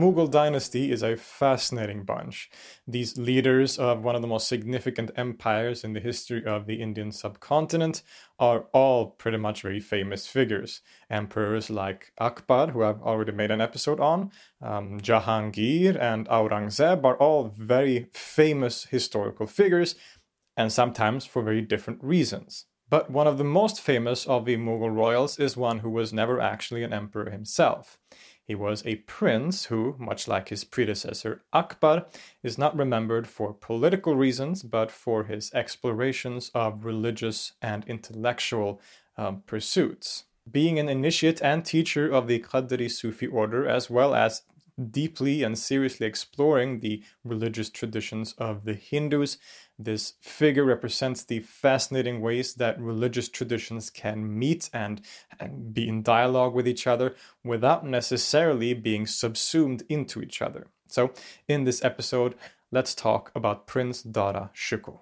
Mughal dynasty is a fascinating bunch. These leaders of one of the most significant empires in the history of the Indian subcontinent are all pretty much very famous figures. Emperors like Akbar, who I've already made an episode on, um, Jahangir, and Aurangzeb are all very famous historical figures, and sometimes for very different reasons. But one of the most famous of the Mughal royals is one who was never actually an emperor himself. He was a prince who, much like his predecessor Akbar, is not remembered for political reasons but for his explorations of religious and intellectual um, pursuits. Being an initiate and teacher of the Qadri Sufi order, as well as deeply and seriously exploring the religious traditions of the Hindus, this figure represents the fascinating ways that religious traditions can meet and, and, be in dialogue with each other without necessarily being subsumed into each other. So, in this episode, let's talk about Prince Dara Shikoh.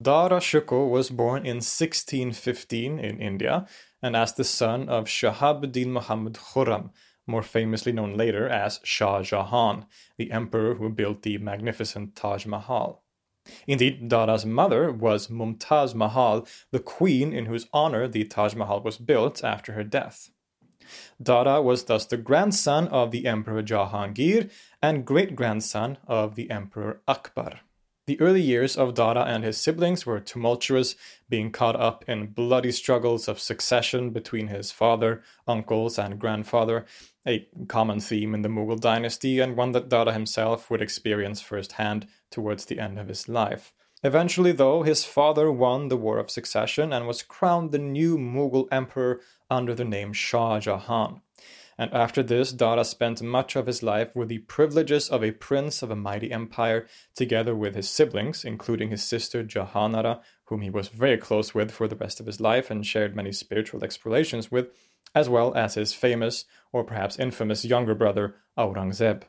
Dara Shikoh was born in 1615 in India and as the son of Shahabuddin Muhammad Khurram, more famously known later as Shah Jahan, the emperor who built the magnificent Taj Mahal. Indeed, Dara's mother was Mumtaz Mahal, the queen in whose honor the Taj Mahal was built after her death. Dara was thus the grandson of the Emperor Jahangir and great grandson of the Emperor Akbar. The early years of Dara and his siblings were tumultuous, being caught up in bloody struggles of succession between his father, uncles, and grandfather, a common theme in the Mughal dynasty and one that Dara himself would experience firsthand towards the end of his life. Eventually, though, his father won the War of Succession and was crowned the new Mughal emperor under the name Shah Jahan. And after this, Dara spent much of his life with the privileges of a prince of a mighty empire, together with his siblings, including his sister Jahanara, whom he was very close with for the rest of his life and shared many spiritual explorations with, as well as his famous, or perhaps infamous, younger brother Aurangzeb.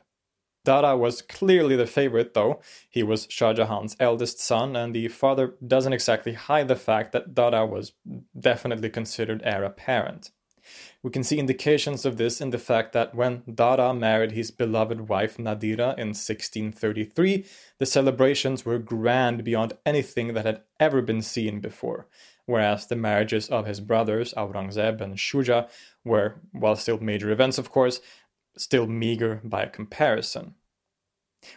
Dara was clearly the favorite, though. He was Shah Jahan's eldest son, and the father doesn't exactly hide the fact that Dara was definitely considered heir apparent. We can see indications of this in the fact that when Dara married his beloved wife Nadira in 1633, the celebrations were grand beyond anything that had ever been seen before, whereas the marriages of his brothers Aurangzeb and Shuja were, while still major events of course, still meager by comparison.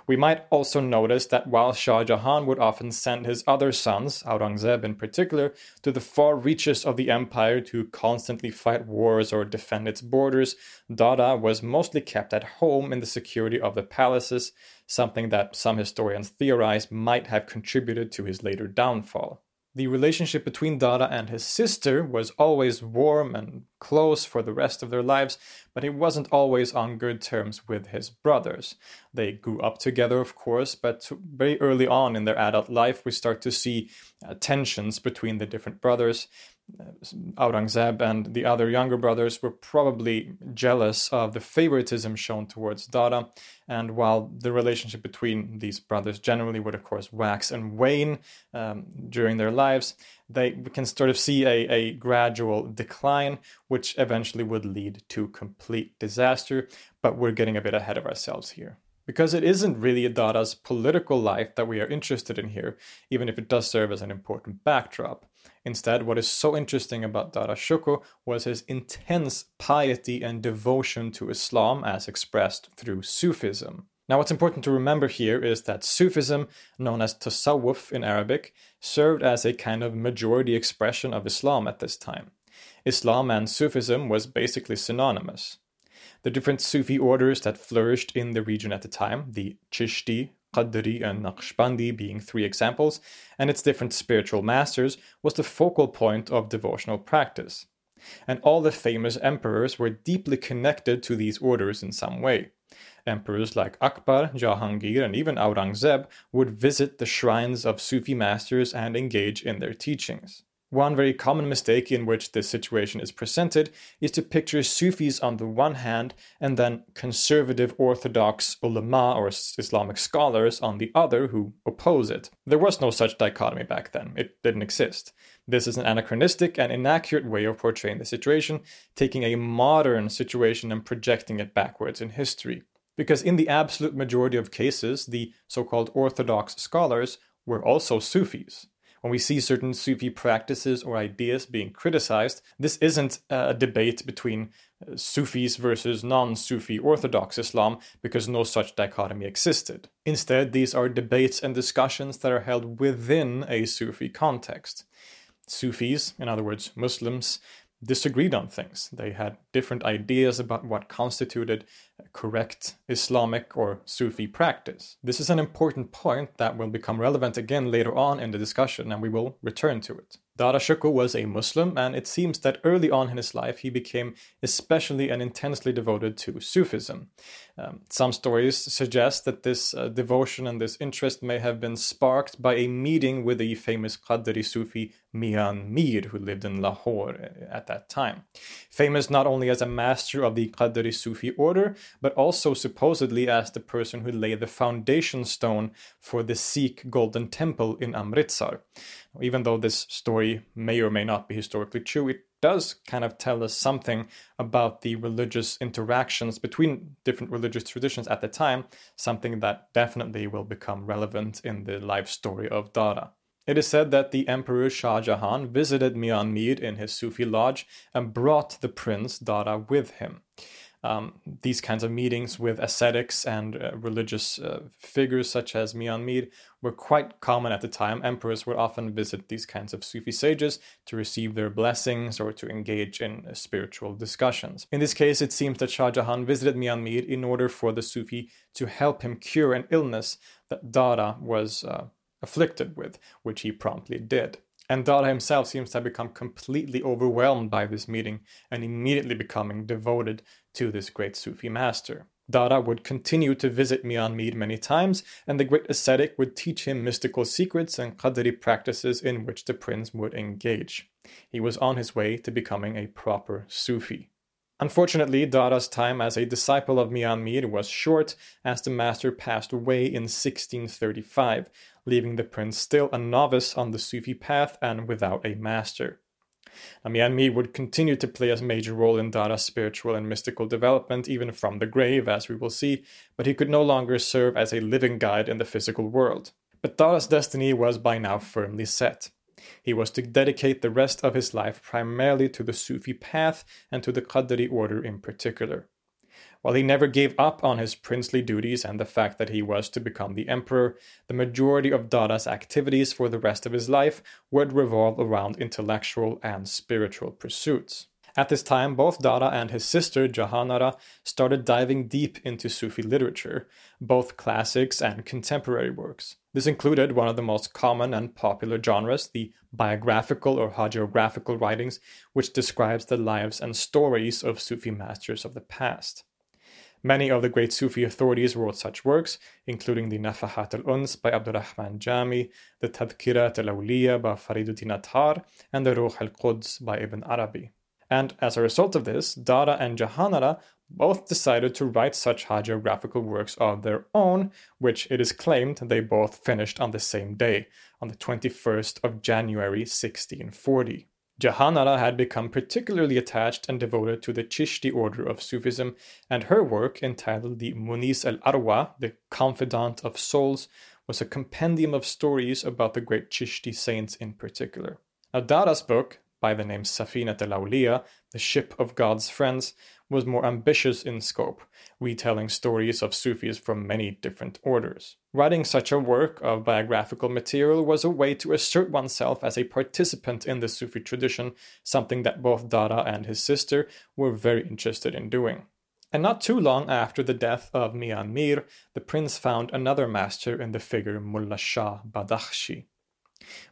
We might also notice that while Shah Jahan would often send his other sons, Aurangzeb in particular, to the far reaches of the empire to constantly fight wars or defend its borders, Dara was mostly kept at home in the security of the palaces, something that some historians theorize might have contributed to his later downfall. The relationship between Dara and his sister was always warm and close for the rest of their lives, but he wasn't always on good terms with his brothers. They grew up together, of course, but very early on in their adult life, we start to see uh, tensions between the different brothers. Aurangzeb and the other younger brothers were probably jealous of the favoritism shown towards Dara, And while the relationship between these brothers generally would, of course, wax and wane um, during their lives, they we can sort of see a, a gradual decline, which eventually would lead to complete disaster. But we're getting a bit ahead of ourselves here because it isn't really Dara's political life that we are interested in here, even if it does serve as an important backdrop. Instead, what is so interesting about Dara Shikoh was his intense piety and devotion to Islam as expressed through Sufism. Now, what's important to remember here is that Sufism, known as Tasawwuf in Arabic, served as a kind of majority expression of Islam at this time. Islam and Sufism was basically synonymous. The different Sufi orders that flourished in the region at the time, the Chishti, Qadri and Naqshbandi being three examples, and its different spiritual masters was the focal point of devotional practice. And all the famous emperors were deeply connected to these orders in some way. Emperors like Akbar, Jahangir, and even Aurangzeb would visit the shrines of Sufi masters and engage in their teachings. One very common mistake in which this situation is presented is to picture Sufis on the one hand and then conservative Orthodox ulama or Islamic scholars on the other who oppose it. There was no such dichotomy back then, it didn't exist. This is an anachronistic and inaccurate way of portraying the situation, taking a modern situation and projecting it backwards in history. Because in the absolute majority of cases, the so called Orthodox scholars were also Sufis when we see certain Sufi practices or ideas being criticized, this isn't a debate between uh, Sufis versus non Sufi Orthodox Islam because no such dichotomy existed. Instead, these are debates and discussions that are held within a Sufi context. Sufis, in other words, Muslims, disagreed on things. They had different ideas about what constituted correct Islamic or Sufi practice. This is an important point that will become relevant again later on in the discussion, and we will return to it. Dara was a Muslim, and it seems that early on in his life he became especially and intensely devoted to Sufism. Um, some stories suggest that this uh, devotion and this interest may have been sparked by a meeting with the famous Qadri Sufi Mian Mir, who lived in Lahore uh, at that time. Famous not only as a master of the Qadri Sufi order, but also supposedly as the person who laid the foundation stone for the Sikh Golden Temple in Amritsar. Even though this story may or may not be historically true, it does kind of tell us something about the religious interactions between different religious traditions at the time, something that definitely will become relevant in the life story of Dara. It is said that the Emperor Shah Jahan visited Mian Mir in his Sufi lodge and brought the prince Dara with him um, these kinds of meetings with ascetics and uh, religious uh, figures such as Mian Mir were quite common at the time. Emperors would often visit these kinds of Sufi sages to receive their blessings or to engage in uh, spiritual discussions. In this case, it seems that Shah Jahan visited Mian Mir in order for the Sufi to help him cure an illness that Dara was uh, afflicted with, which he promptly did. And Dara himself seems to have become completely overwhelmed by this meeting and immediately becoming devoted to this great Sufi master. Dara would continue to visit Mian Mir many times, and the great ascetic would teach him mystical secrets and Qadri practices in which the prince would engage. He was on his way to becoming a proper Sufi. Unfortunately, Dara's time as a disciple of Mian Mir was short, as the master passed away in 1635, leaving the prince still a novice on the Sufi path and without a master. Mian would continue to play a major role in Dara's spiritual and mystical development, even from the grave, as we will see, but he could no longer serve as a living guide in the physical world. But Dara's destiny was by now firmly set. He was to dedicate the rest of his life primarily to the Sufi path and to the Qadri order in particular. While he never gave up on his princely duties and the fact that he was to become the emperor, the majority of Dara's activities for the rest of his life would revolve around intellectual and spiritual pursuits. At this time, both Dara and his sister Jahanara started diving deep into Sufi literature, both classics and contemporary works. This included one of the most common and popular genres, the biographical or hagiographical writings, which describes the lives and stories of Sufi masters of the past. Many of the great Sufi authorities wrote such works, including the Nafahat al-Uns by Abdurrahman Jami, the Tadhkirat al-Awliya by Fariduddin Attar, and the Ruh al-Quds by Ibn Arabi. And as a result of this, Dara and Jahanara both decided to write such hagiographical works of their own, which it is claimed they both finished on the same day, on the 21st of January 1640. Jahanara had become particularly attached and devoted to the Chishti order of Sufism, and her work, entitled the Munis al Arwa, the Confidant of Souls, was a compendium of stories about the great Chishti saints in particular. Now, Dara's book, by the name Safinat al Awliya, the Ship of God's Friends, was more ambitious in scope, retelling stories of Sufis from many different orders. Writing such a work of biographical material was a way to assert oneself as a participant in the Sufi tradition, something that both Dara and his sister were very interested in doing. And not too long after the death of Mian Mir, the prince found another master in the figure Mullah Shah Badakhshi.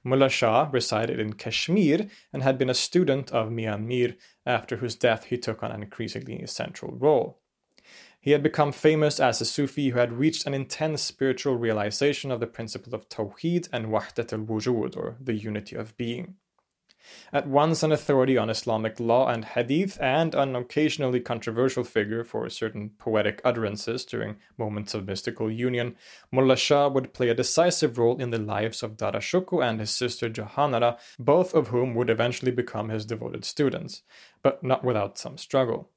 Mullah Shah resided in Kashmir and had been a student of Mian Mir, after whose death he took on an increasingly central role. He had become famous as a Sufi who had reached an intense spiritual realization of the principle of Tawheed and Wahdat al Wujud, or the unity of being. At once an authority on Islamic law and hadith, and an occasionally controversial figure for certain poetic utterances during moments of mystical union, Mullah Shah would play a decisive role in the lives of Dara Shikoh and his sister Jahanara, both of whom would eventually become his devoted students, but not without some struggle.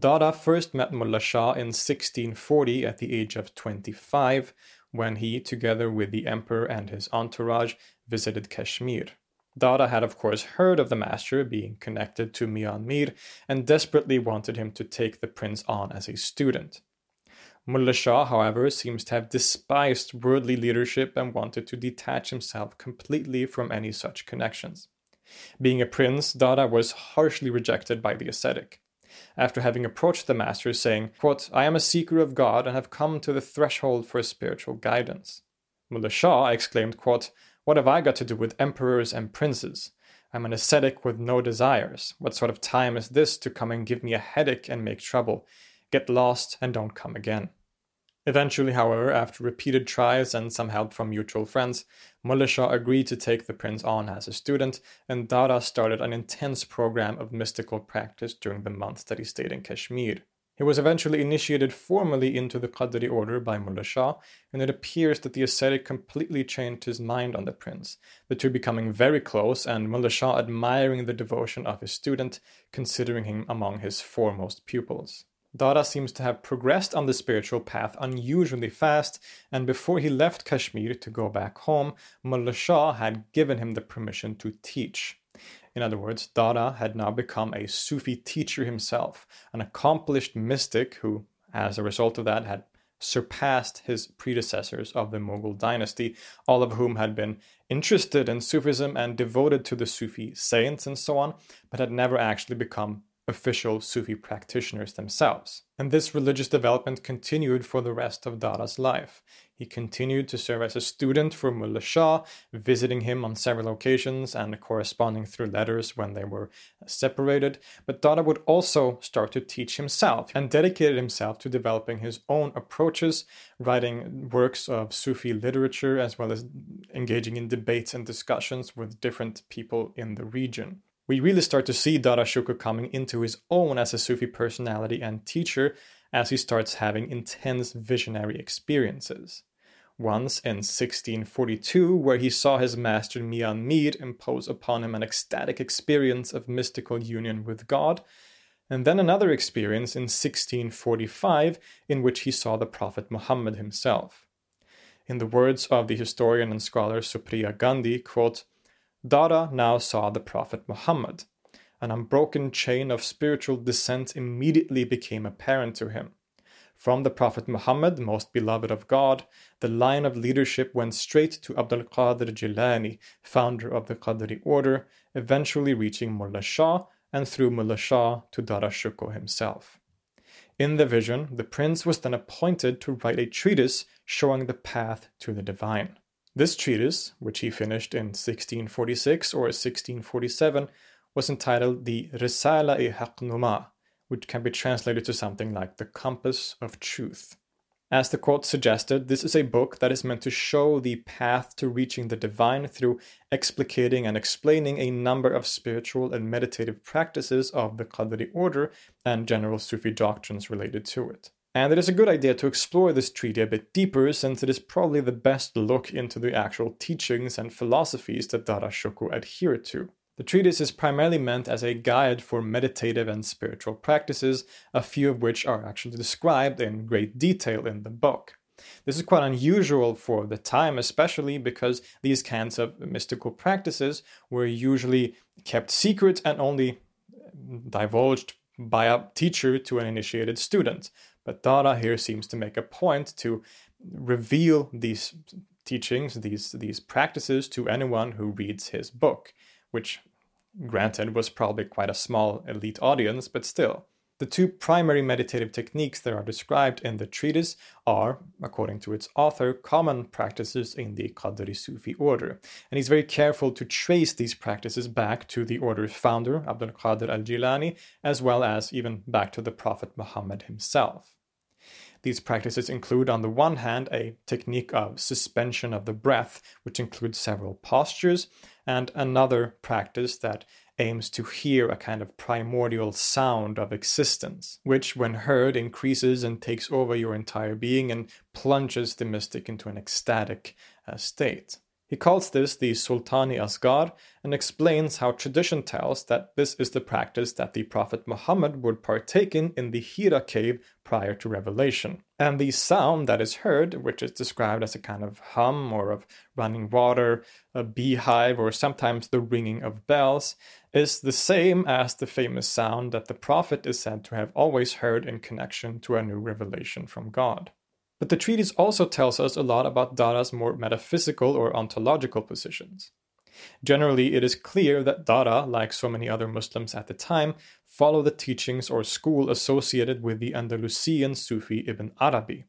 Dara first met Mullah Shah in 1640 at the age of 25, when he, together with the emperor and his entourage, visited Kashmir. Dara had, of course, heard of the master being connected to Mian Mir and desperately wanted him to take the prince on as a student. Mullah Shah, however, seems to have despised worldly leadership and wanted to detach himself completely from any such connections. Being a prince, Dara was harshly rejected by the ascetic. After having approached the master, saying, quote, I am a seeker of God and have come to the threshold for spiritual guidance. Mullah Shah exclaimed, quote, what have I got to do with emperors and princes? I'm an ascetic with no desires. What sort of time is this to come and give me a headache and make trouble? Get lost and don't come again. Eventually, however, after repeated tries and some help from mutual friends, Mullah Shah agreed to take the prince on as a student, and Dara started an intense program of mystical practice during the months that he stayed in Kashmir. He was eventually initiated formally into the Qadri order by Mullah Shah, and it appears that the ascetic completely changed his mind on the prince, the two becoming very close and Mullah Shah admiring the devotion of his student, considering him among his foremost pupils. Dara seems to have progressed on the spiritual path unusually fast, and before he left Kashmir to go back home, Mullah Shah had given him the permission to teach. In other words, Dara had now become a Sufi teacher himself, an accomplished mystic who, as a result of that, had surpassed his predecessors of the Mughal dynasty, all of whom had been interested in Sufism and devoted to the Sufi saints and so on, but had never actually become official Sufi practitioners themselves. And this religious development continued for the rest of Dara's life. He continued to serve as a student for Mullah Shah, visiting him on several occasions and corresponding through letters when they were separated. But Dara would also start to teach himself and dedicated himself to developing his own approaches, writing works of Sufi literature, as well as engaging in debates and discussions with different people in the region we really start to see Dara Shikoh coming into his own as a Sufi personality and teacher as he starts having intense visionary experiences. Once in 1642, where he saw his master Mian Mir impose upon him an ecstatic experience of mystical union with God, and then another experience in 1645, in which he saw the Prophet Muhammad himself. In the words of the historian and scholar Supriya Gandhi, quote, Dara now saw the Prophet Muhammad. An unbroken chain of spiritual descent immediately became apparent to him. From the Prophet Muhammad, most beloved of God, the line of leadership went straight to Abdul Qadir Jilani, founder of the Qadri order, eventually reaching Mullah Shah, and through Mullah Shah to Dara himself. In the vision, the prince was then appointed to write a treatise showing the path to the divine. This treatise, which he finished in 1646 or 1647, was entitled the Risala-i Haqnuma, which can be translated to something like the compass of truth. As the quote suggested, this is a book that is meant to show the path to reaching the divine through explicating and explaining a number of spiritual and meditative practices of the Qadri order and general Sufi doctrines related to it. And it is a good idea to explore this treaty a bit deeper since it is probably the best look into the actual teachings and philosophies that Dara Shikoh adhered to. The treatise is primarily meant as a guide for meditative and spiritual practices, a few of which are actually described in great detail in the book. This is quite unusual for the time, especially because these kinds of mystical practices were usually kept secret and only divulged by a teacher to an initiated student. But Dara here seems to make a point to reveal these teachings, these, these practices to anyone who reads his book which, granted, was probably quite a small elite audience, but still. The two primary meditative techniques that are described in the treatise are, according to its author, common practices in the Qadri Sufi order. And he's very careful to trace these practices back to the order's founder, Abdul Qadir al Jilani, as well as even back to the Prophet Muhammad himself. These practices include, on the one hand, a technique of suspension of the breath, which includes several postures, and another practice that aims to hear a kind of primordial sound of existence, which, when heard, increases and takes over your entire being and plunges the mystic into an ecstatic uh, state. He calls this the Sultani Asgar and explains how tradition tells that this is the practice that the Prophet Muhammad would partake in in the Hira cave prior to revelation. And the sound that is heard, which is described as a kind of hum or of running water, a beehive, or sometimes the ringing of bells, is the same as the famous sound that the Prophet is said to have always heard in connection to a new revelation from God. But the treatise also tells us a lot about Dara's more metaphysical or ontological positions. Generally, it is clear that Dara, like so many other Muslims at the time, follow the teachings or school associated with the Andalusian Sufi Ibn Arabi,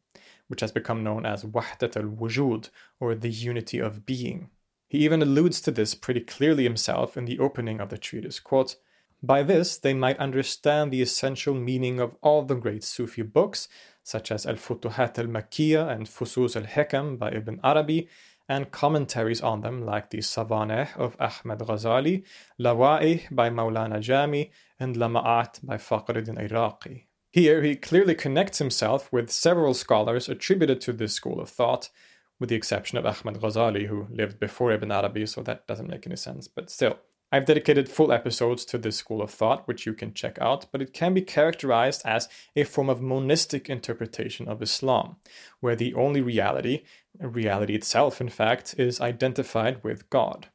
which has become known as Wahdat al Wujud, or the unity of being. He even alludes to this pretty clearly himself in the opening of the treatise. Quote, by this, they might understand the essential meaning of all the great Sufi books, such as Al Futuhat al Makkiyah and Fusus al Hikam by Ibn Arabi, and commentaries on them like the Savaneh of Ahmad Ghazali, Lawa'i by Maulana Jami, and Lama'at by Fakhruddin Iraqi. Here he clearly connects himself with several scholars attributed to this school of thought, with the exception of Ahmad Ghazali, who lived before Ibn Arabi, so that doesn't make any sense, but still. I've dedicated full episodes to this school of thought, which you can check out, but it can be characterized as a form of monistic interpretation of Islam, where the only reality, reality itself in fact, is identified with God.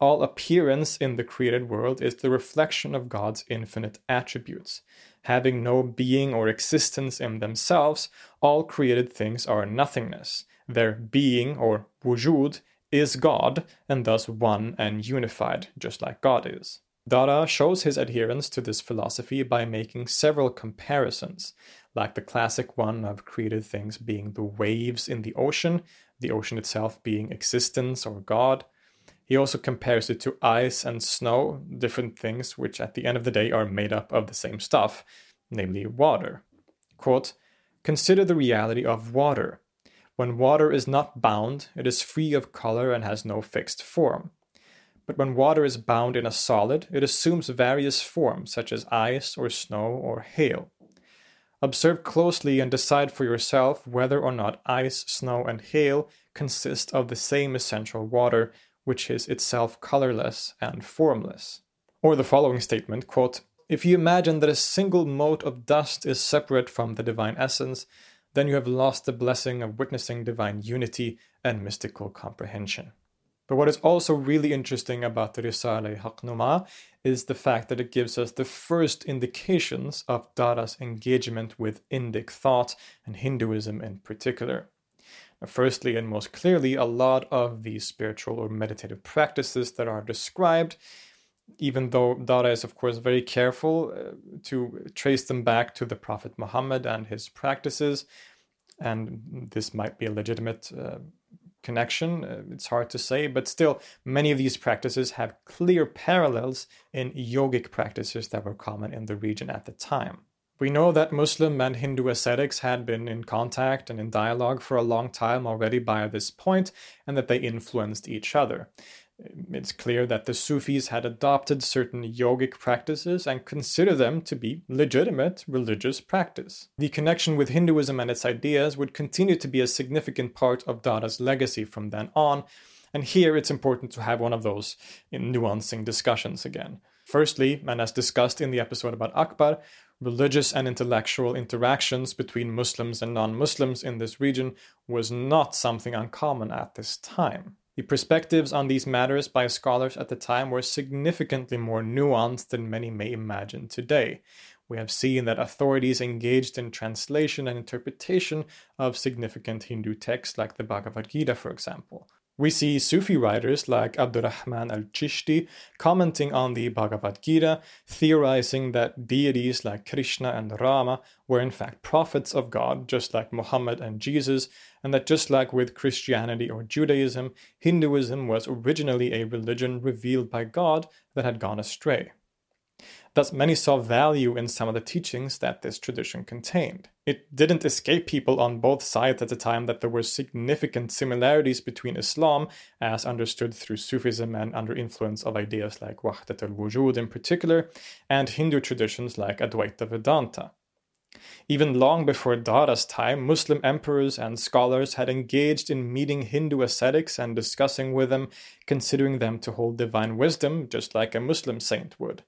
All appearance in the created world is the reflection of God's infinite attributes. Having no being or existence in themselves, all created things are nothingness. Their being or wujud is God and thus one and unified, just like God is. Dara shows his adherence to this philosophy by making several comparisons, like the classic one of created things being the waves in the ocean, the ocean itself being existence or God. He also compares it to ice and snow, different things which at the end of the day are made up of the same stuff, namely water. Quote, Consider the reality of water. When water is not bound, it is free of color and has no fixed form. But when water is bound in a solid, it assumes various forms, such as ice or snow or hail. Observe closely and decide for yourself whether or not ice, snow, and hail consist of the same essential water, which is itself colorless and formless. Or the following statement quote, If you imagine that a single mote of dust is separate from the divine essence, then you have lost the blessing of witnessing divine unity and mystical comprehension. But what is also really interesting about the Risale Haqnuma is the fact that it gives us the first indications of Dara's engagement with Indic thought and Hinduism in particular. Now, firstly and most clearly, a lot of these spiritual or meditative practices that are described, even though Dara is, of course, very careful uh, to trace them back to the Prophet Muhammad and his practices, and this might be a legitimate uh, connection. Uh, it's hard to say, but still, many of these practices have clear parallels in yogic practices that were common in the region at the time. We know that Muslim and Hindu ascetics had been in contact and in dialogue for a long time already by this point, and that they influenced each other it's clear that the Sufis had adopted certain yogic practices and consider them to be legitimate religious practice. The connection with Hinduism and its ideas would continue to be a significant part of Dara's legacy from then on, and here it's important to have one of those in nuancing discussions again. Firstly, and as discussed in the episode about Akbar, religious and intellectual interactions between Muslims and non Muslims in this region was not something uncommon at this time. The perspectives on these matters by scholars at the time were significantly more nuanced than many may imagine today. We have seen that authorities engaged in translation and interpretation of significant Hindu texts like the Bhagavad Gita, for example. We see Sufi writers like Abdurrahman al Chishti commenting on the Bhagavad Gita, theorizing that deities like Krishna and Rama were in fact prophets of God, just like Muhammad and Jesus, and that just like with Christianity or Judaism, Hinduism was originally a religion revealed by God that had gone astray. Thus, many saw value in some of the teachings that this tradition contained. It didn't escape people on both sides at the time that there were significant similarities between Islam, as understood through Sufism and under influence of ideas like Wahdat al Wujud in particular, and Hindu traditions like Advaita Vedanta. Even long before Dara's time, Muslim emperors and scholars had engaged in meeting Hindu ascetics and discussing with them, considering them to hold divine wisdom, just like a Muslim saint would.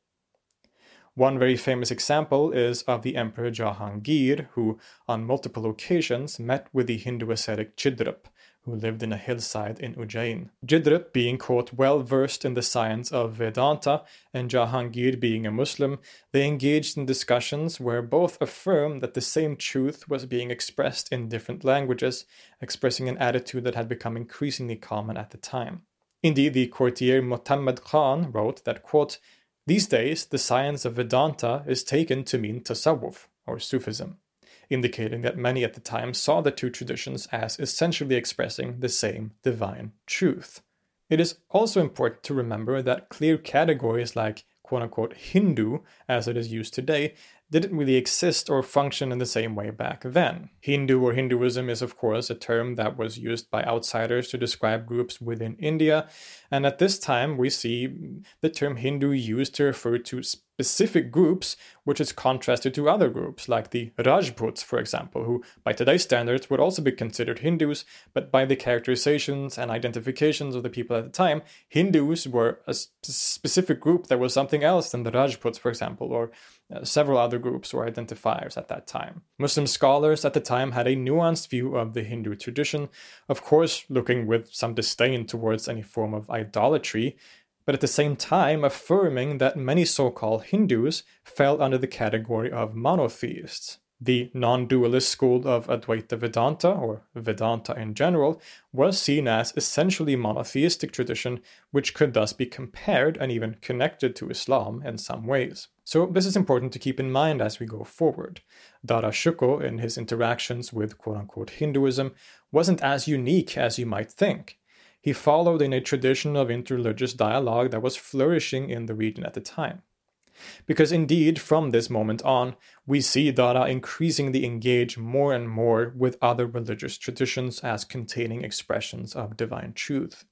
One very famous example is of the Emperor Jahangir, who on multiple occasions met with the Hindu ascetic Chidrup, who lived in a hillside in Ujjain. Chidrup being quote well versed in the science of Vedanta and Jahangir being a Muslim, they engaged in discussions where both affirmed that the same truth was being expressed in different languages, expressing an attitude that had become increasingly common at the time. Indeed, the courtier Muhammad Khan wrote that, quote, these days, the science of Vedanta is taken to mean Tasawwuf, or Sufism, indicating that many at the time saw the two traditions as essentially expressing the same divine truth. It is also important to remember that clear categories like quote unquote Hindu, as it is used today, didn't really exist or function in the same way back then. Hindu or Hinduism is, of course, a term that was used by outsiders to describe groups within India, and at this time we see the term Hindu used to refer to specific groups, which is contrasted to other groups, like the Rajputs, for example, who by today's standards would also be considered Hindus, but by the characterizations and identifications of the people at the time, Hindus were a specific group that was something else than the Rajputs, for example, or uh, several other groups or identifiers at that time. Muslim scholars at the time had a nuanced view of the Hindu tradition, of course, looking with some disdain towards any form of idolatry, but at the same time affirming that many so called Hindus fell under the category of monotheists. The non dualist school of Advaita Vedanta, or Vedanta in general, was seen as essentially monotheistic tradition, which could thus be compared and even connected to Islam in some ways. So, this is important to keep in mind as we go forward. Dara Shikoh, in his interactions with quote unquote Hinduism, wasn't as unique as you might think he followed in a tradition of interreligious dialogue that was flourishing in the region at the time. Because indeed, from this moment on, we see Dara increasingly engage more and more with other religious traditions as containing expressions of divine truth.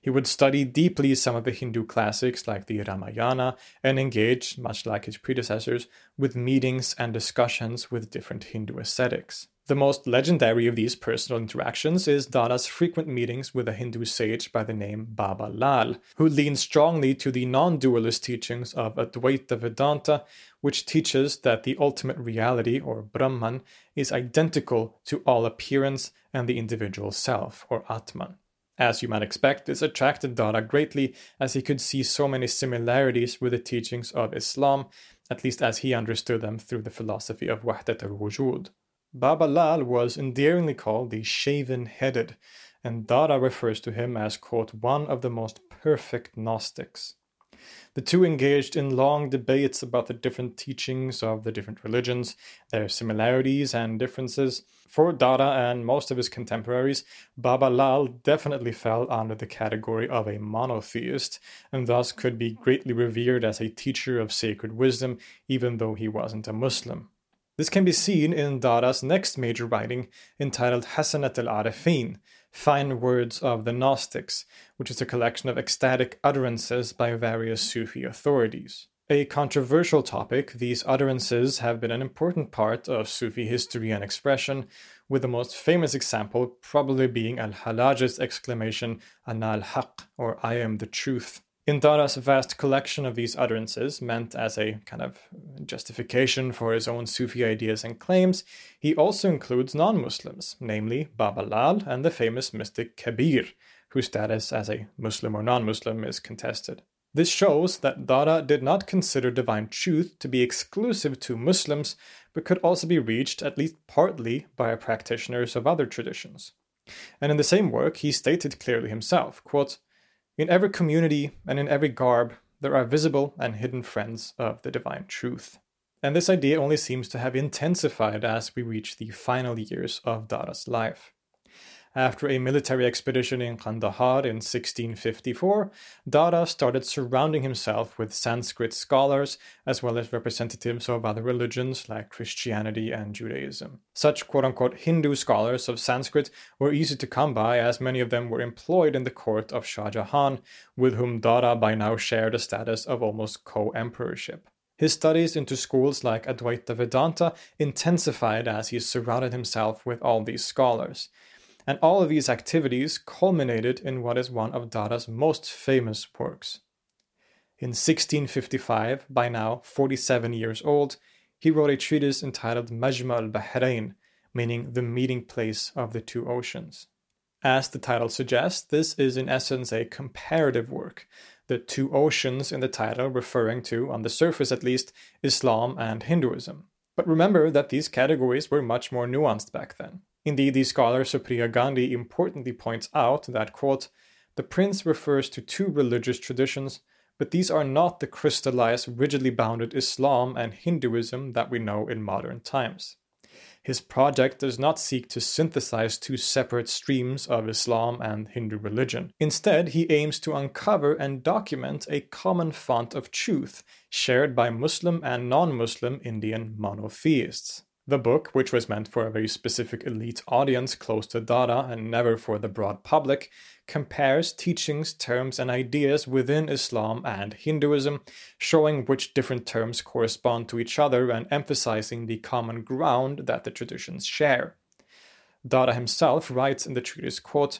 He would study deeply some of the Hindu classics like the Ramayana and engage, much like his predecessors, with meetings and discussions with different Hindu ascetics. The most legendary of these personal interactions is Dara's frequent meetings with a Hindu sage by the name Baba Lal, who leaned strongly to the non dualist teachings of Advaita Vedanta, which teaches that the ultimate reality, or Brahman, is identical to all appearance and the individual self, or Atman. As you might expect, this attracted Dara greatly as he could see so many similarities with the teachings of Islam, at least as he understood them through the philosophy of Wahdat al Wujud. Baba Lal was endearingly called the shaven headed, and Dara refers to him as, quote, one of the most perfect Gnostics. The two engaged in long debates about the different teachings of the different religions, their similarities and differences. For Dara and most of his contemporaries, Baba Lal definitely fell under the category of a monotheist, and thus could be greatly revered as a teacher of sacred wisdom, even though he wasn't a Muslim. This can be seen in Dara's next major writing, entitled Hasanat al Arifin, Fine Words of the Gnostics, which is a collection of ecstatic utterances by various Sufi authorities. A controversial topic, these utterances have been an important part of Sufi history and expression, with the most famous example probably being Al Hallaj's exclamation, Ana al Haq, or I am the truth. In Dara's vast collection of these utterances, meant as a kind of justification for his own Sufi ideas and claims, he also includes non Muslims, namely Baba Lal and the famous mystic Kabir, whose status as a Muslim or non Muslim is contested. This shows that Dara did not consider divine truth to be exclusive to Muslims, but could also be reached at least partly by practitioners of other traditions. And in the same work, he stated clearly himself, quote, in every community and in every garb, there are visible and hidden friends of the divine truth. And this idea only seems to have intensified as we reach the final years of Dara's life. After a military expedition in Kandahar in 1654, Dara started surrounding himself with Sanskrit scholars as well as representatives of other religions like Christianity and Judaism. Such quote unquote Hindu scholars of Sanskrit were easy to come by as many of them were employed in the court of Shah Jahan, with whom Dara by now shared a status of almost co emperorship. His studies into schools like Advaita Vedanta intensified as he surrounded himself with all these scholars and all of these activities culminated in what is one of Dara's most famous works. In 1655, by now 47 years old, he wrote a treatise entitled Majma al Bahrain, meaning the meeting place of the two oceans. As the title suggests, this is in essence a comparative work, the two oceans in the title referring to, on the surface at least, Islam and Hinduism. But remember that these categories were much more nuanced back then. Indeed, the scholar Supriya Gandhi importantly points out that, quote, the prince refers to two religious traditions, but these are not the crystallized, rigidly bounded Islam and Hinduism that we know in modern times. His project does not seek to synthesize two separate streams of Islam and Hindu religion. Instead, he aims to uncover and document a common font of truth shared by Muslim and non Muslim Indian monotheists. The book, which was meant for a very specific elite audience close to Dara and never for the broad public, compares teachings, terms, and ideas within Islam and Hinduism, showing which different terms correspond to each other and emphasizing the common ground that the traditions share. Dara himself writes in the treatise, quote,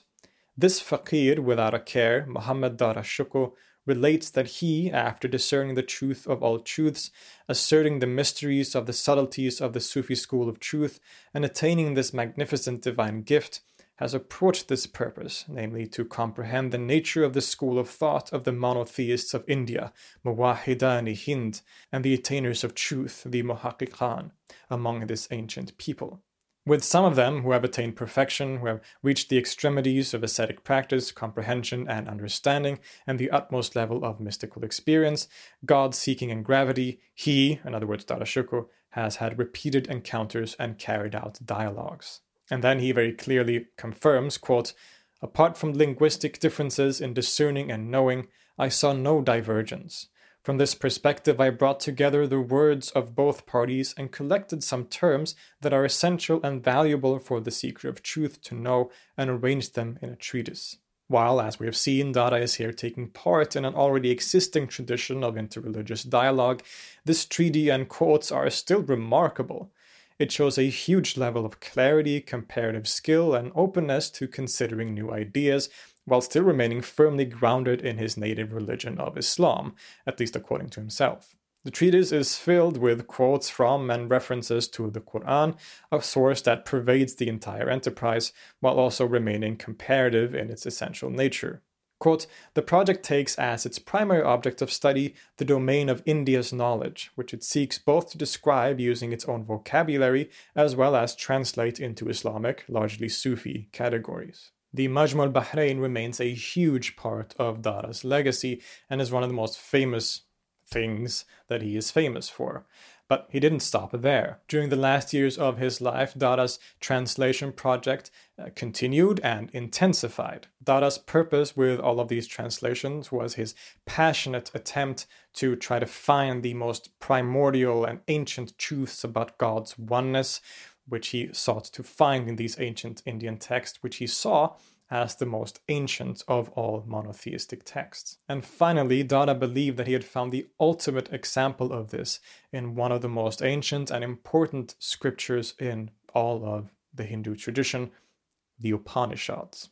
This faqir without a care, Muhammad Dara Shikoh, relates that he, after discerning the truth of all truths, asserting the mysteries of the subtleties of the Sufi school of truth, and attaining this magnificent divine gift, has approached this purpose, namely to comprehend the nature of the school of thought of the monotheists of India, Muwahidani Hind, and the attainers of truth, the Muhaqqiqan, among this ancient people. With some of them who have attained perfection, who have reached the extremities of ascetic practice, comprehension, and understanding, and the utmost level of mystical experience, God seeking and gravity, he, in other words, Dara Shikoh, has had repeated encounters and carried out dialogues. And then he very clearly confirms, quote, Apart from linguistic differences in discerning and knowing, I saw no divergence. From this perspective, I brought together the words of both parties and collected some terms that are essential and valuable for the seeker of truth to know and arranged them in a treatise. While, as we have seen, Dara is here taking part in an already existing tradition of interreligious dialogue, this treaty and quotes are still remarkable. It shows a huge level of clarity, comparative skill, and openness to considering new ideas, while still remaining firmly grounded in his native religion of Islam, at least according to himself. The treatise is filled with quotes from and references to the Quran, a source that pervades the entire enterprise while also remaining comparative in its essential nature. Quote, the project takes as its primary object of study the domain of India's knowledge, which it seeks both to describe using its own vocabulary as well as translate into Islamic, largely Sufi, categories. The Majmu al-Bahrain remains a huge part of Dara's legacy and is one of the most famous things that he is famous for. But he didn't stop there. During the last years of his life, Dara's translation project uh, continued and intensified. Dara's purpose with all of these translations was his passionate attempt to try to find the most primordial and ancient truths about God's oneness, which he sought to find in these ancient Indian texts, which he saw as the most ancient of all monotheistic texts. And finally, Dara believed that he had found the ultimate example of this in one of the most ancient and important scriptures in all of the Hindu tradition, the Upanishads.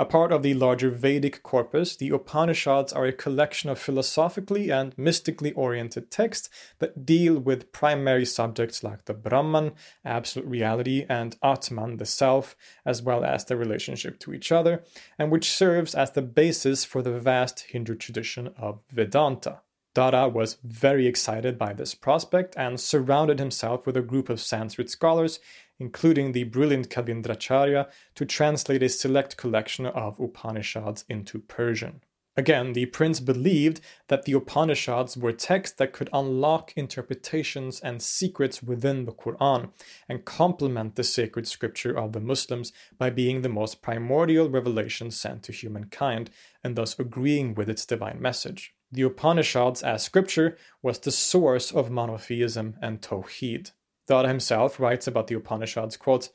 A part of the larger Vedic corpus, the Upanishads are a collection of philosophically and mystically oriented texts that deal with primary subjects like the Brahman, absolute reality, and Atman, the self, as well as their relationship to each other, and which serves as the basis for the vast Hindu tradition of Vedanta. Dara was very excited by this prospect and surrounded himself with a group of Sanskrit scholars including the brilliant Kavindracharya, to translate a select collection of Upanishads into Persian. Again, the prince believed that the Upanishads were texts that could unlock interpretations and secrets within the Quran and complement the sacred scripture of the Muslims by being the most primordial revelation sent to humankind and thus agreeing with its divine message. The Upanishads as scripture was the source of monotheism and Tawheed. Dara himself writes about the Upanishads, quote,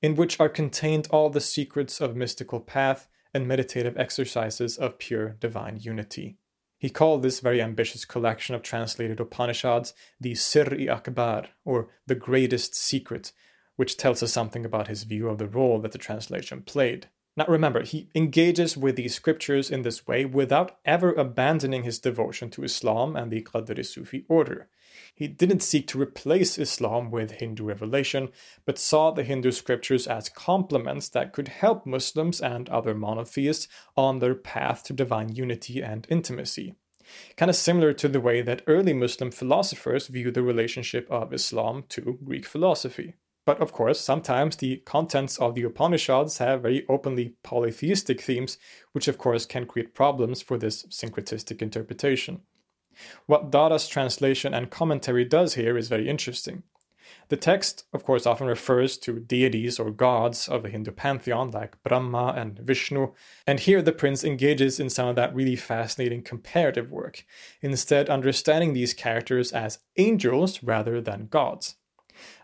in which are contained all the secrets of mystical path and meditative exercises of pure divine unity. He called this very ambitious collection of translated Upanishads the Sirri Akbar, or the greatest secret, which tells us something about his view of the role that the translation played. Now remember, he engages with these scriptures in this way without ever abandoning his devotion to Islam and the Qadri Sufi order. He didn't seek to replace Islam with Hindu revelation, but saw the Hindu scriptures as complements that could help Muslims and other monotheists on their path to divine unity and intimacy. Kind of similar to the way that early Muslim philosophers view the relationship of Islam to Greek philosophy. But of course, sometimes the contents of the Upanishads have very openly polytheistic themes, which of course can create problems for this syncretistic interpretation. What Dara's translation and commentary does here is very interesting. The text, of course, often refers to deities or gods of the Hindu pantheon like Brahma and Vishnu, and here the prince engages in some of that really fascinating comparative work, instead, understanding these characters as angels rather than gods.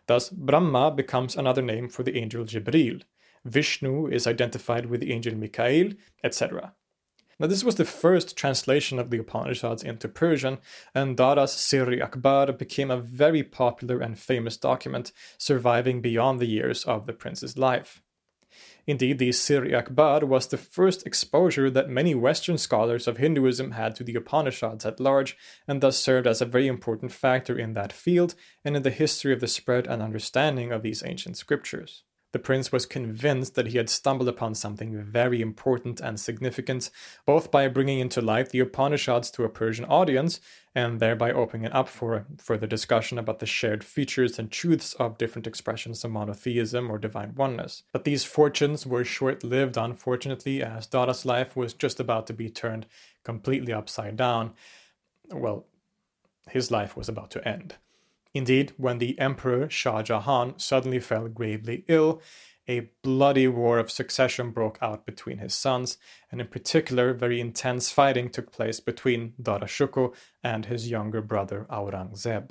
Thus, Brahma becomes another name for the angel Jibril, Vishnu is identified with the angel Mikael, etc. Now, this was the first translation of the Upanishads into Persian, and Dara's Sirri Akbar became a very popular and famous document, surviving beyond the years of the prince's life. Indeed, the Sirri Akbar was the first exposure that many Western scholars of Hinduism had to the Upanishads at large, and thus served as a very important factor in that field and in the history of the spread and understanding of these ancient scriptures. The prince was convinced that he had stumbled upon something very important and significant, both by bringing into light the Upanishads to a Persian audience and thereby opening it up for further discussion about the shared features and truths of different expressions of monotheism or divine oneness. But these fortunes were short lived, unfortunately, as Dara's life was just about to be turned completely upside down. Well, his life was about to end. Indeed, when the Emperor Shah Jahan suddenly fell gravely ill, a bloody war of succession broke out between his sons, and in particular, very intense fighting took place between Dara Shikoh and his younger brother Aurangzeb.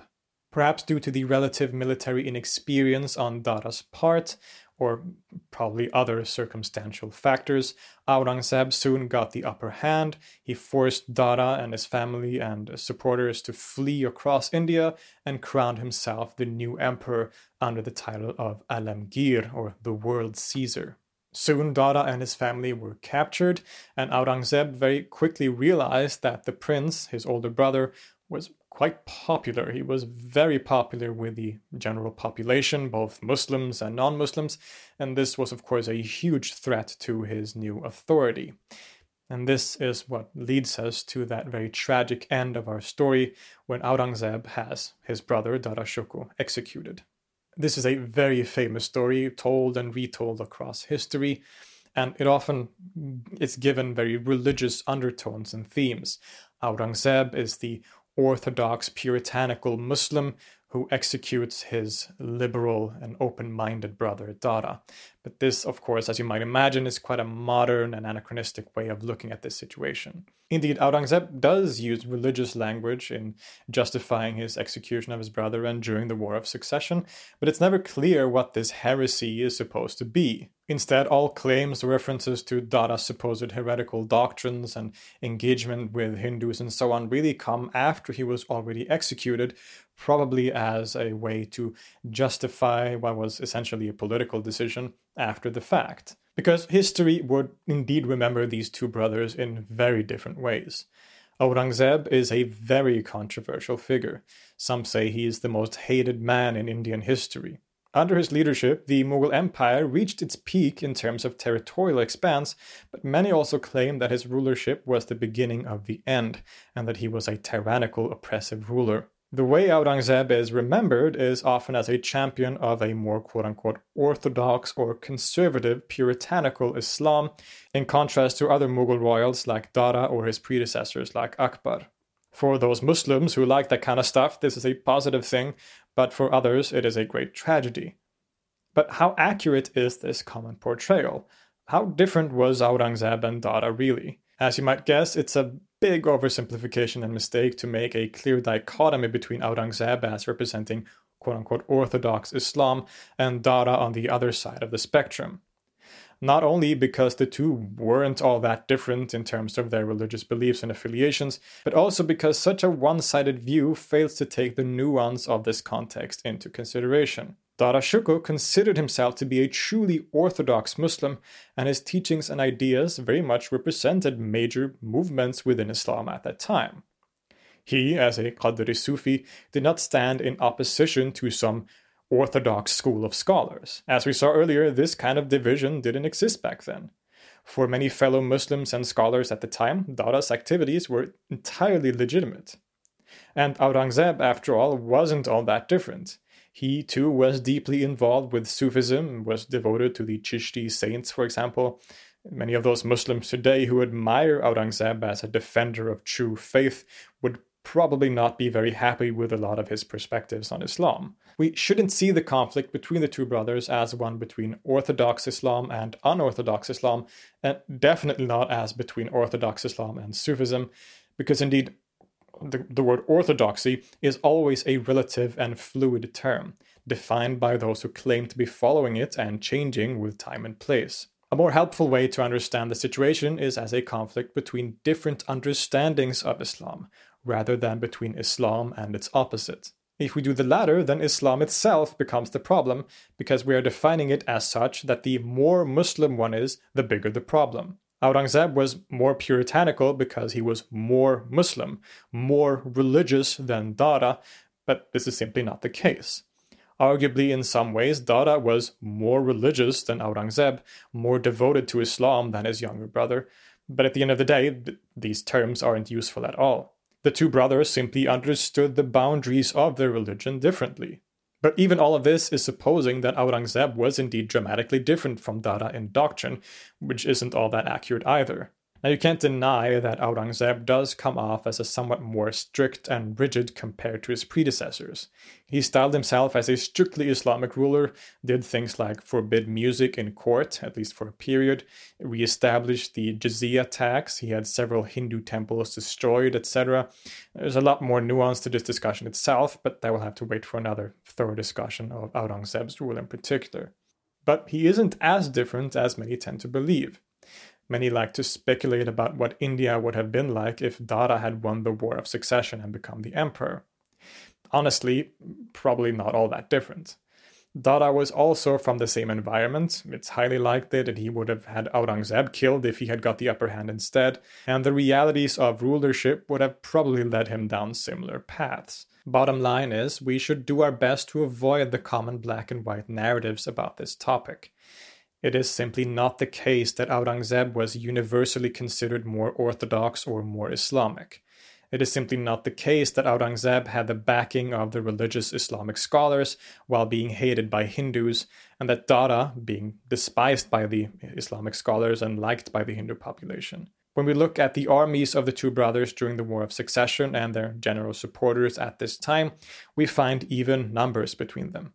Perhaps due to the relative military inexperience on Dara's part, or probably other circumstantial factors, Aurangzeb soon got the upper hand. He forced Dara and his family and supporters to flee across India and crowned himself the new emperor under the title of Alamgir, or the World Seizer. Soon Dara and his family were captured, and Aurangzeb very quickly realized that the prince, his older brother, was quite popular. He was very popular with the general population, both Muslims and non Muslims, and this was, of course, a huge threat to his new authority. And this is what leads us to that very tragic end of our story when Aurangzeb has his brother Dara Shikoh executed. This is a very famous story told and retold across history, and it often is given very religious undertones and themes. Aurangzeb is the orthodox puritanical Muslim who executes his liberal and open minded brother Dara. But this, of course, as you might imagine, is quite a modern and anachronistic way of looking at this situation. Indeed, Aurangzeb does use religious language in justifying his execution of his brother and during the War of Succession, but it's never clear what this heresy is supposed to be. Instead, all claims references to Dara's supposed heretical doctrines and engagement with Hindus and so on really come after he was already executed, probably as a way to justify what was essentially a political decision after the fact. Because history would indeed remember these two brothers in very different ways. Aurangzeb is a very controversial figure. Some say he is the most hated man in Indian history. Under his leadership, the Mughal Empire reached its peak in terms of territorial expanse, but many also claim that his rulership was the beginning of the end, and that he was a tyrannical, oppressive ruler. The way Aurangzeb is remembered is often as a champion of a more quote unquote orthodox or conservative puritanical Islam, in contrast to other Mughal royals like Dara or his predecessors like Akbar. For those Muslims who like that kind of stuff, this is a positive thing, but for others, it is a great tragedy. But how accurate is this common portrayal? How different was Aurangzeb and Dara really? As you might guess, it's a big oversimplification and mistake to make a clear dichotomy between Aurangzeb as representing quote unquote orthodox Islam and Dara on the other side of the spectrum not only because the two weren't all that different in terms of their religious beliefs and affiliations, but also because such a one sided view fails to take the nuance of this context into consideration. Dara Shikoh considered himself to be a truly orthodox Muslim, and his teachings and ideas very much represented major movements within Islam at that time. He, as a Qadri Sufi, did not stand in opposition to some orthodox school of scholars. As we saw earlier, this kind of division didn't exist back then. For many fellow Muslims and scholars at the time, Dara's activities were entirely legitimate. And Aurangzeb, after all, wasn't all that different. He too was deeply involved with Sufism, was devoted to the Chishti saints, for example. Many of those Muslims today who admire Aurangzeb as a defender of true faith would probably not be very happy with a lot of his perspectives on Islam. We shouldn't see the conflict between the two brothers as one between Orthodox Islam and unorthodox Islam, and definitely not as between Orthodox Islam and Sufism, because indeed, the, the word orthodoxy is always a relative and fluid term, defined by those who claim to be following it and changing with time and place. A more helpful way to understand the situation is as a conflict between different understandings of Islam, rather than between Islam and its opposite. If we do the latter, then Islam itself becomes the problem, because we are defining it as such that the more Muslim one is, the bigger the problem. Aurangzeb was more puritanical because he was more Muslim, more religious than Dara, but this is simply not the case. Arguably, in some ways, Dara was more religious than Aurangzeb, more devoted to Islam than his younger brother, but at the end of the day, th- these terms aren't useful at all. The two brothers simply understood the boundaries of their religion differently. But even all of this is supposing that Aurangzeb was indeed dramatically different from Dara in doctrine, which isn't all that accurate either. Now, you can't deny that Aurangzeb does come off as a somewhat more strict and rigid compared to his predecessors. He styled himself as a strictly Islamic ruler, did things like forbid music in court, at least for a period, re established the jizya tax, he had several Hindu temples destroyed, etc. There's a lot more nuance to this discussion itself, but that will have to wait for another thorough discussion of Aurangzeb's rule in particular. But he isn't as different as many tend to believe. Many like to speculate about what India would have been like if Dara had won the War of Succession and become the emperor. Honestly, probably not all that different. Dara was also from the same environment. It's highly likely that he would have had Aurangzeb killed if he had got the upper hand instead, and the realities of rulership would have probably led him down similar paths. Bottom line is, we should do our best to avoid the common black and white narratives about this topic. It is simply not the case that Aurangzeb was universally considered more orthodox or more Islamic. It is simply not the case that Aurangzeb had the backing of the religious Islamic scholars while being hated by Hindus, and that Dara being despised by the Islamic scholars and liked by the Hindu population. When we look at the armies of the two brothers during the War of Succession and their general supporters at this time, we find even numbers between them.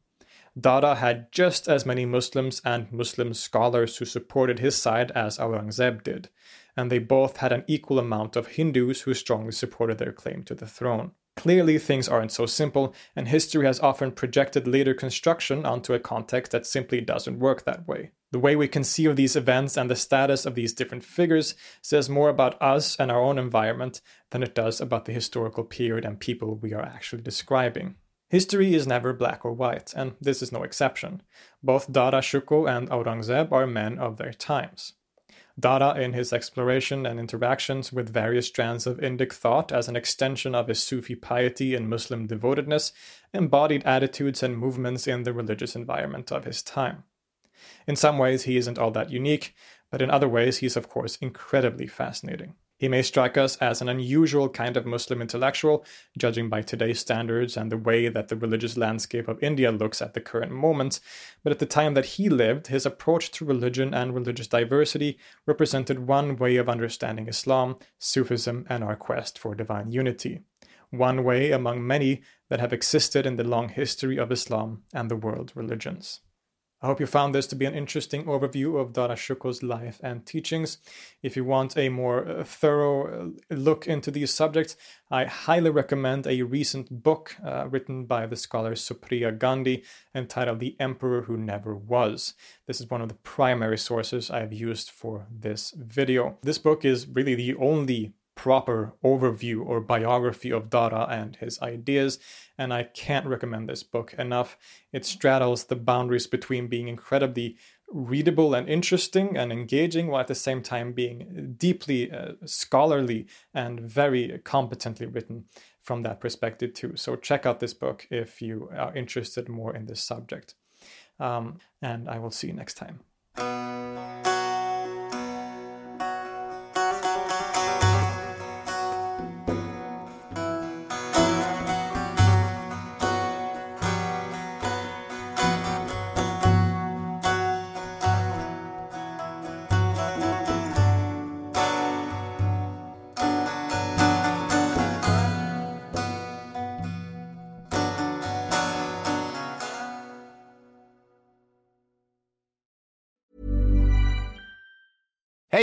Dara had just as many Muslims and Muslim scholars who supported his side as Aurangzeb did and they both had an equal amount of Hindus who strongly supported their claim to the throne. Clearly, things aren't so simple, and history has often projected later construction onto a context that simply doesn't work that way. The way we conceive these events and the status of these different figures says more about us and our own environment than it does about the historical period and people we are actually describing. History is never black or white, and this is no exception. Both Dara Shikoh and Aurangzeb are men of their times. Dara, in his exploration and interactions with various strands of Indic thought as an extension of his Sufi piety and Muslim devotedness, embodied attitudes and movements in the religious environment of his time. In some ways, he isn't all that unique, but in other ways, he's of course incredibly fascinating. He may strike us as an unusual kind of Muslim intellectual, judging by today's standards and the way that the religious landscape of India looks at the current moment, but at the time that he lived, his approach to religion and religious diversity represented one way of understanding Islam, Sufism, and our quest for divine unity. One way among many that have existed in the long history of Islam and the world religions. I hope you found this to be an interesting overview of Dara Shikoh's life and teachings. If you want a more uh, thorough uh, look into these subjects, I highly recommend a recent book uh, written by the scholar Supriya Gandhi entitled The Emperor Who Never Was. This is one of the primary sources I have used for this video. This book is really the only proper overview or biography of Dara and his ideas, and I can't recommend this book enough. It straddles the boundaries between being incredibly readable and interesting and engaging, while at the same time being deeply uh, scholarly and very competently written from that perspective, too. So, check out this book if you are interested more in this subject. Um, and I will see you next time.